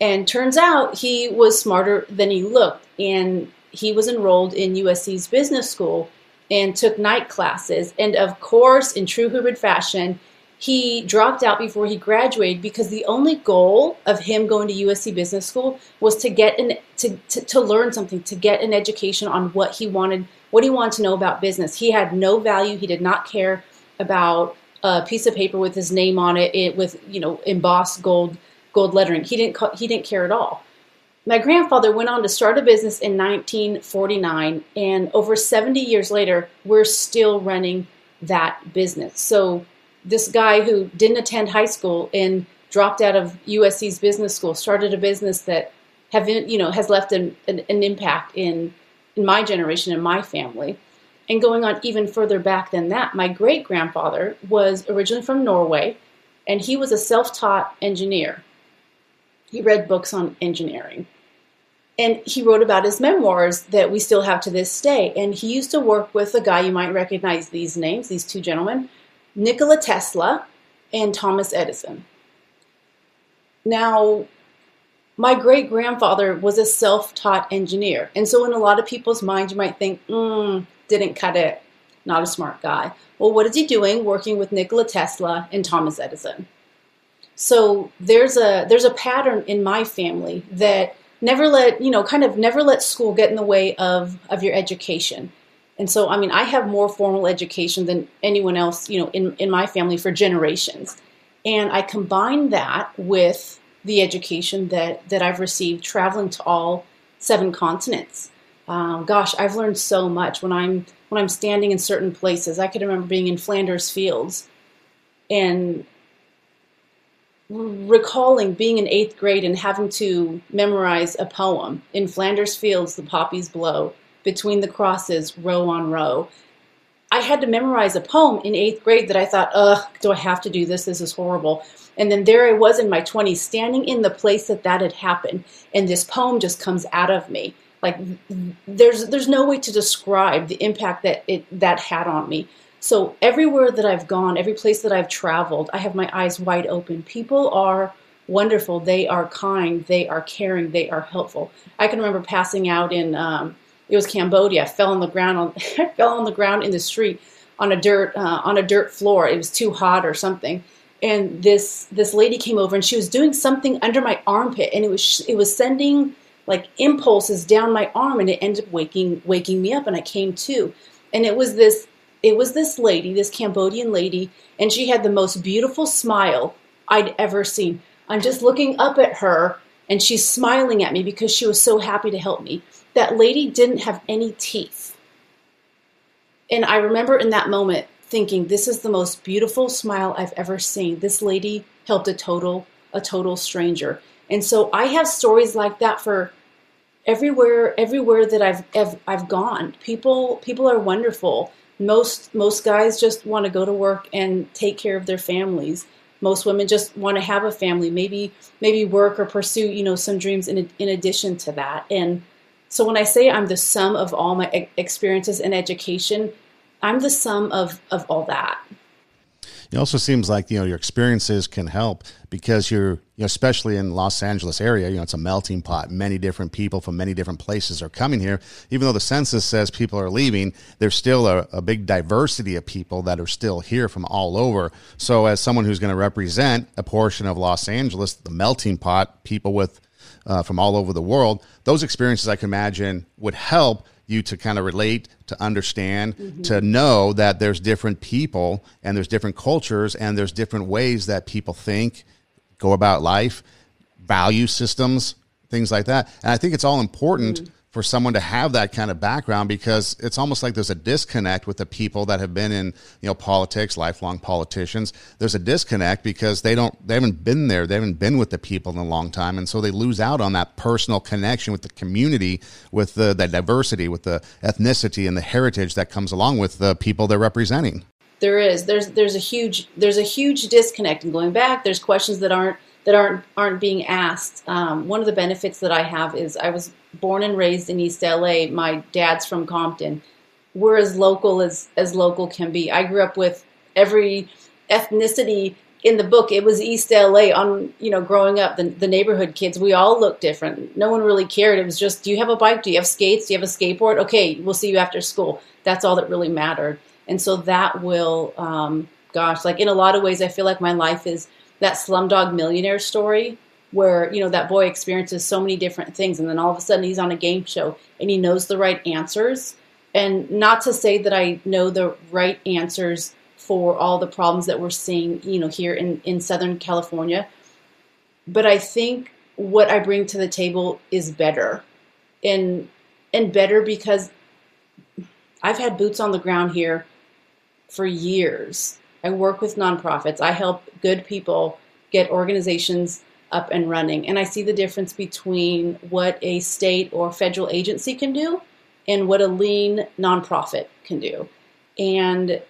And turns out he was smarter than he looked. And he was enrolled in USC's business school and took night classes. And of course, in true Hibbard fashion, he dropped out before he graduated because the only goal of him going to USC Business School was to get an to, to, to learn something, to get an education on what he wanted, what he wanted to know about business. He had no value. He did not care about a piece of paper with his name on it, it with you know embossed gold gold lettering. He didn't he didn't care at all. My grandfather went on to start a business in 1949, and over 70 years later, we're still running that business. So, this guy who didn't attend high school and dropped out of USC's business school started a business that have you know has left an, an, an impact in in my generation and my family. And going on even further back than that, my great grandfather was originally from Norway and he was a self taught engineer. He read books on engineering. And he wrote about his memoirs that we still have to this day. And he used to work with a guy, you might recognize these names, these two gentlemen, Nikola Tesla and Thomas Edison. Now, my great grandfather was a self taught engineer. And so, in a lot of people's minds, you might think, mm, didn't cut it, not a smart guy. Well, what is he doing working with Nikola Tesla and Thomas Edison? So there's a there's a pattern in my family that never let you know kind of never let school get in the way of of your education. And so I mean I have more formal education than anyone else you know in in my family for generations, and I combine that with the education that that I've received traveling to all seven continents. Um, gosh, I've learned so much when I'm when I'm standing in certain places. I can remember being in Flanders Fields and recalling being in eighth grade and having to memorize a poem in Flanders Fields, the poppies blow between the crosses, row on row. I had to memorize a poem in eighth grade that I thought, ugh, do I have to do this? This is horrible. And then there I was in my 20s, standing in the place that that had happened, and this poem just comes out of me. Like there's there's no way to describe the impact that it that had on me. So everywhere that i've gone every place that i've traveled i have my eyes wide open. People are wonderful. They are kind. They are caring. They are helpful. I can remember passing out in um, it was cambodia I fell on the ground on fell on the ground in the street on a dirt uh, on a dirt floor it was too hot or something and this this lady came over and she was doing something under my armpit and it was it was sending like impulses down my arm and it ended up waking waking me up and I came to. And it was this it was this lady, this Cambodian lady, and she had the most beautiful smile I'd ever seen. I'm just looking up at her and she's smiling at me because she was so happy to help me. That lady didn't have any teeth. And I remember in that moment thinking, this is the most beautiful smile I've ever seen. This lady helped a total, a total stranger. And so I have stories like that for everywhere everywhere that I've, I've I've gone. People people are wonderful. Most most guys just want to go to work and take care of their families. Most women just want to have a family, maybe maybe work or pursue, you know, some dreams in in addition to that. And so when I say I'm the sum of all my experiences and education, I'm the sum of of all that. It also seems like you know your experiences can help because you're you know, especially in Los Angeles area, you know it's a melting pot. Many different people from many different places are coming here. Even though the census says people are leaving, there's still a, a big diversity of people that are still here from all over. So as someone who's going to represent a portion of Los Angeles, the melting pot, people with uh, from all over the world, those experiences I can imagine would help you to kind of relate, to understand, mm-hmm. to know that there's different people and there's different cultures and there's different ways that people think, go about life, value systems, things like that. And I think it's all important mm-hmm for someone to have that kind of background because it's almost like there's a disconnect with the people that have been in you know politics lifelong politicians. There's a disconnect because they don't they haven't been there. They haven't been with the people in a long time. And so they lose out on that personal connection with the community with the, the diversity with the ethnicity and the heritage that comes along with the people they're representing. There is. There's there's a huge there's a huge disconnect. And going back there's questions that aren't that aren't aren't being asked. Um, one of the benefits that I have is I was born and raised in East LA. My dad's from Compton. We're as local as as local can be. I grew up with every ethnicity in the book. It was East LA on you know growing up. The, the neighborhood kids we all looked different. No one really cared. It was just do you have a bike? Do you have skates? Do you have a skateboard? Okay, we'll see you after school. That's all that really mattered. And so that will, um, gosh, like in a lot of ways, I feel like my life is that Slumdog Millionaire story where you know that boy experiences so many different things and then all of a sudden he's on a game show and he knows the right answers. And not to say that I know the right answers for all the problems that we're seeing you know here in in southern California but I think what I bring to the table is better. And and better because I've had boots on the ground here for years I work with nonprofits. I help good people get organizations up and running. And I see the difference between what a state or federal agency can do and what a lean nonprofit can do. And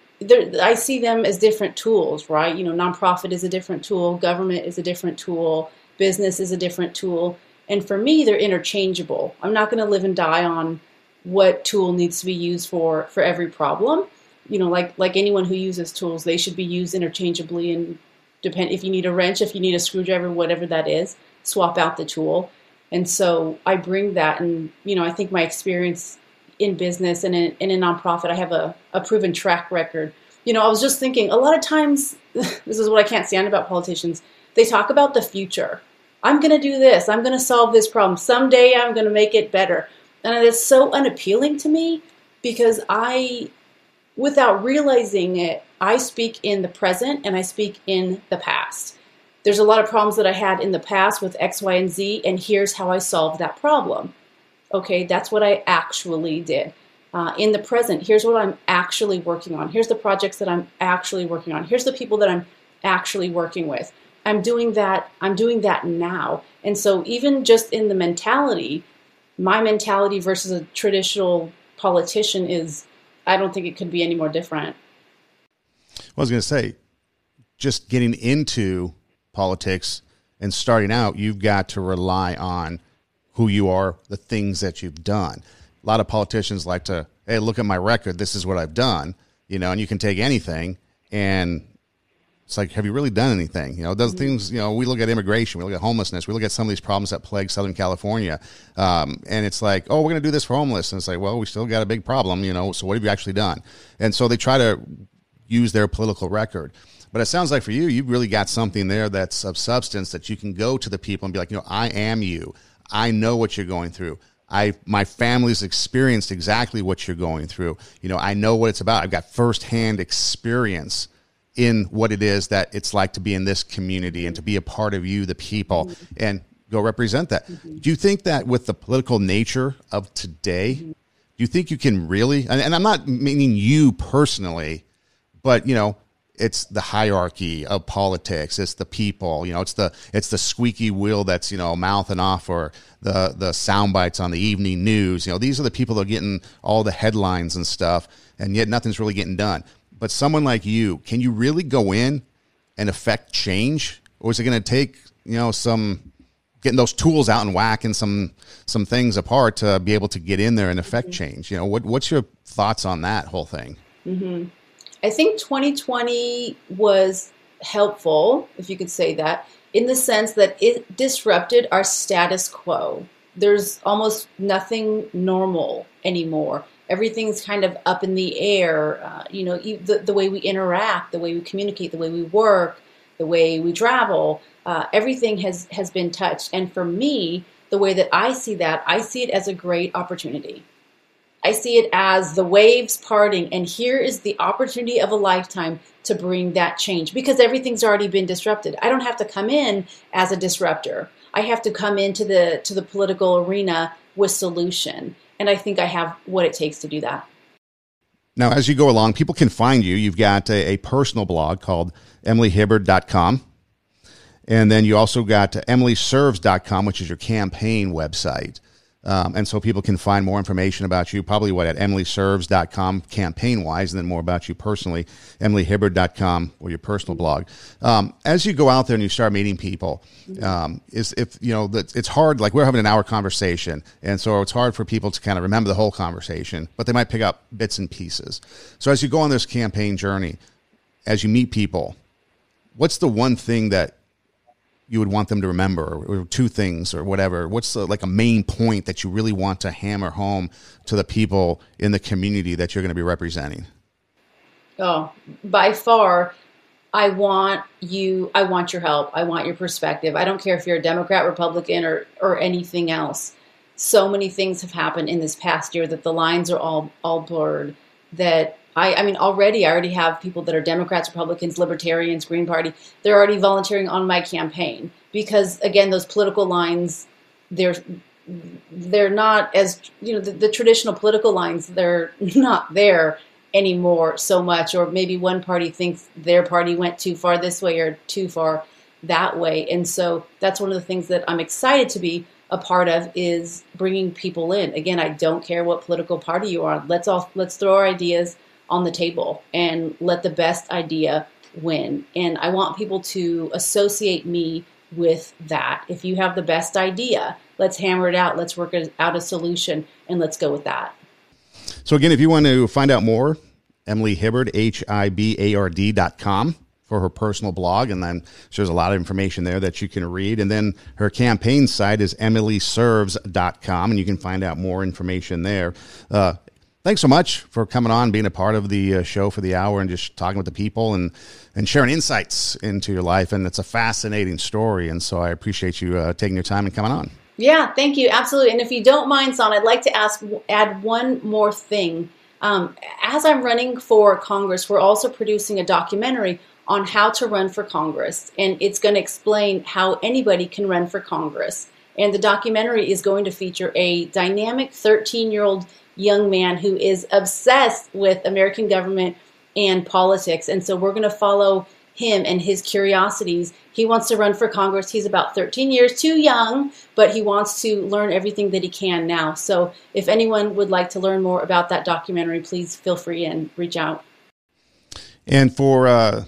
I see them as different tools, right? You know, nonprofit is a different tool, government is a different tool, business is a different tool. And for me, they're interchangeable. I'm not going to live and die on what tool needs to be used for for every problem. You know, like like anyone who uses tools, they should be used interchangeably and depend if you need a wrench, if you need a screwdriver, whatever that is, swap out the tool. And so I bring that and you know, I think my experience in business and in, in a nonprofit, I have a, a proven track record. You know, I was just thinking a lot of times this is what I can't stand about politicians. They talk about the future. I'm going to do this. I'm going to solve this problem. Someday I'm going to make it better. And it's so unappealing to me because I, without realizing it, I speak in the present and I speak in the past. There's a lot of problems that I had in the past with X, Y, and Z, and here's how I solved that problem. Okay, that's what I actually did. Uh, in the present, here's what I'm actually working on. Here's the projects that I'm actually working on. Here's the people that I'm actually working with. I'm doing that. I'm doing that now. And so, even just in the mentality, my mentality versus a traditional politician is, I don't think it could be any more different. I was going to say, just getting into politics and starting out, you've got to rely on who you are, the things that you've done. A lot of politicians like to, hey, look at my record. This is what I've done, you know, and you can take anything and it's like, have you really done anything? You know, those mm-hmm. things, you know, we look at immigration, we look at homelessness, we look at some of these problems that plague Southern California. Um, and it's like, oh, we're going to do this for homeless. And it's like, well, we still got a big problem, you know, so what have you actually done? And so they try to use their political record. But it sounds like for you, you've really got something there that's of substance that you can go to the people and be like, you know, I am you. I know what you're going through. I my family's experienced exactly what you're going through. You know, I know what it's about. I've got firsthand experience in what it is that it's like to be in this community and to be a part of you, the people, mm-hmm. and go represent that. Mm-hmm. Do you think that with the political nature of today, mm-hmm. do you think you can really? And, and I'm not meaning you personally, but you know, it's the hierarchy of politics. It's the people, you know, it's the it's the squeaky wheel that's you know mouthing off or the the sound bites on the evening news. You know, these are the people that are getting all the headlines and stuff, and yet nothing's really getting done. But someone like you, can you really go in and affect change, or is it going to take you know some getting those tools out and whacking some some things apart to be able to get in there and affect mm-hmm. change? You know, what what's your thoughts on that whole thing? Mm-hmm. I think 2020 was helpful, if you could say that, in the sense that it disrupted our status quo. There's almost nothing normal anymore. Everything's kind of up in the air. Uh, you know, the, the way we interact, the way we communicate, the way we work, the way we travel, uh, everything has, has been touched. And for me, the way that I see that, I see it as a great opportunity. I see it as the waves parting, and here is the opportunity of a lifetime to bring that change because everything's already been disrupted. I don't have to come in as a disruptor. I have to come into the to the political arena with solution, and I think I have what it takes to do that. Now, as you go along, people can find you. You've got a, a personal blog called emilyhibbard.com. And then you also got emilyserves.com, which is your campaign website. Um, and so people can find more information about you, probably what at emilyserves.com campaign wise, and then more about you personally, emilyhibbard.com or your personal blog. Um, as you go out there and you start meeting people, um, is if you know that it's hard, like we're having an hour conversation, and so it's hard for people to kind of remember the whole conversation, but they might pick up bits and pieces. So as you go on this campaign journey, as you meet people, what's the one thing that you would want them to remember or, two things or whatever. What's the, like a main point that you really want to hammer home to the people in the community that you're going to be representing? Oh by far i want you i want your help. I want your perspective. I don't care if you're a democrat republican or or anything else. So many things have happened in this past year that the lines are all all blurred that I, I mean, already I already have people that are Democrats, Republicans, Libertarians, Green Party. They're already volunteering on my campaign because, again, those political lines, they're they're not as you know the, the traditional political lines. They're not there anymore so much, or maybe one party thinks their party went too far this way or too far that way, and so that's one of the things that I'm excited to be a part of is bringing people in. Again, I don't care what political party you are. Let's all let's throw our ideas on the table and let the best idea win. And I want people to associate me with that. If you have the best idea, let's hammer it out. Let's work out a solution and let's go with that. So again, if you want to find out more, Emily Hibbard, H I B A R D dot com for her personal blog. And then there's a lot of information there that you can read. And then her campaign site is emilyserves.com, and you can find out more information there. Uh, thanks so much for coming on, being a part of the uh, show for the hour, and just talking with the people and and sharing insights into your life. And it's a fascinating story, and so I appreciate you uh, taking your time and coming on. Yeah, thank you, absolutely. And if you don't mind, Son, I'd like to ask add one more thing. Um, as I'm running for Congress, we're also producing a documentary on how to run for Congress, and it's going to explain how anybody can run for Congress. And the documentary is going to feature a dynamic 13 year old young man who is obsessed with American government and politics. And so we're going to follow him and his curiosities. He wants to run for Congress. He's about 13 years too young, but he wants to learn everything that he can now. So if anyone would like to learn more about that documentary, please feel free and reach out. And for uh,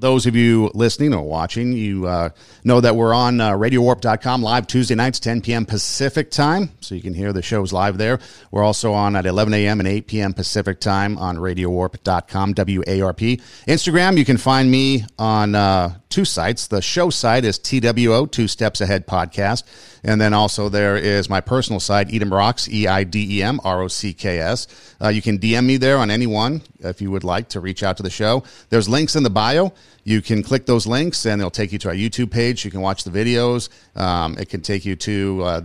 those of you listening or watching, you uh, know that we're on uh, RadioWarp.com live Tuesday nights, 10 p.m. Pacific time, so you can hear the shows live there. We're also on at 11 a.m. and 8 p.m. Pacific time on RadioWarp.com, W-A-R-P. Instagram, you can find me on uh, two sites. The show site is TWO, Two Steps Ahead Podcast. And then also there is my personal site, Eidem Rocks, E I D E M R O C K S. Uh, you can DM me there on anyone if you would like to reach out to the show. There's links in the bio. You can click those links and they'll take you to our YouTube page. You can watch the videos. Um, it can take you to uh,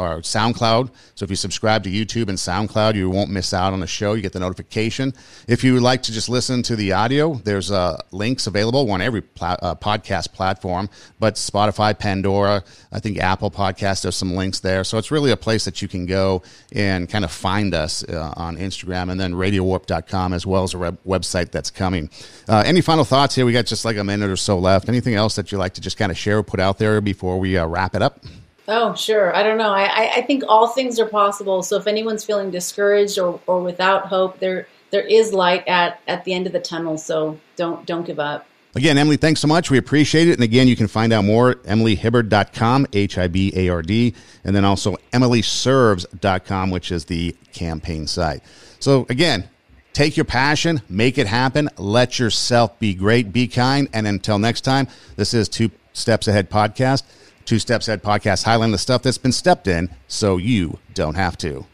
or SoundCloud. So if you subscribe to YouTube and SoundCloud, you won't miss out on the show. You get the notification. If you would like to just listen to the audio, there's uh, links available on every pla- uh, podcast platform, but Spotify, Pandora, I think Apple Podcast, there's some links there. So it's really a place that you can go and kind of find us uh, on Instagram and then radiowarp.com as well as a web- website that's coming. Uh, any final thoughts here? We got just like a minute or so left. Anything else that you like to just kind of share or put out there before we uh, wrap it up? Oh, sure. I don't know. I, I think all things are possible. So if anyone's feeling discouraged or, or without hope, there there is light at, at the end of the tunnel. So don't don't give up. Again, Emily, thanks so much. We appreciate it. And again, you can find out more at emilyhibbard.com, H I B A R D, and then also emilyserves.com, which is the campaign site. So again, take your passion, make it happen, let yourself be great, be kind. And until next time, this is Two Steps Ahead Podcast. Two Steps Ahead podcast highlighting the stuff that's been stepped in so you don't have to.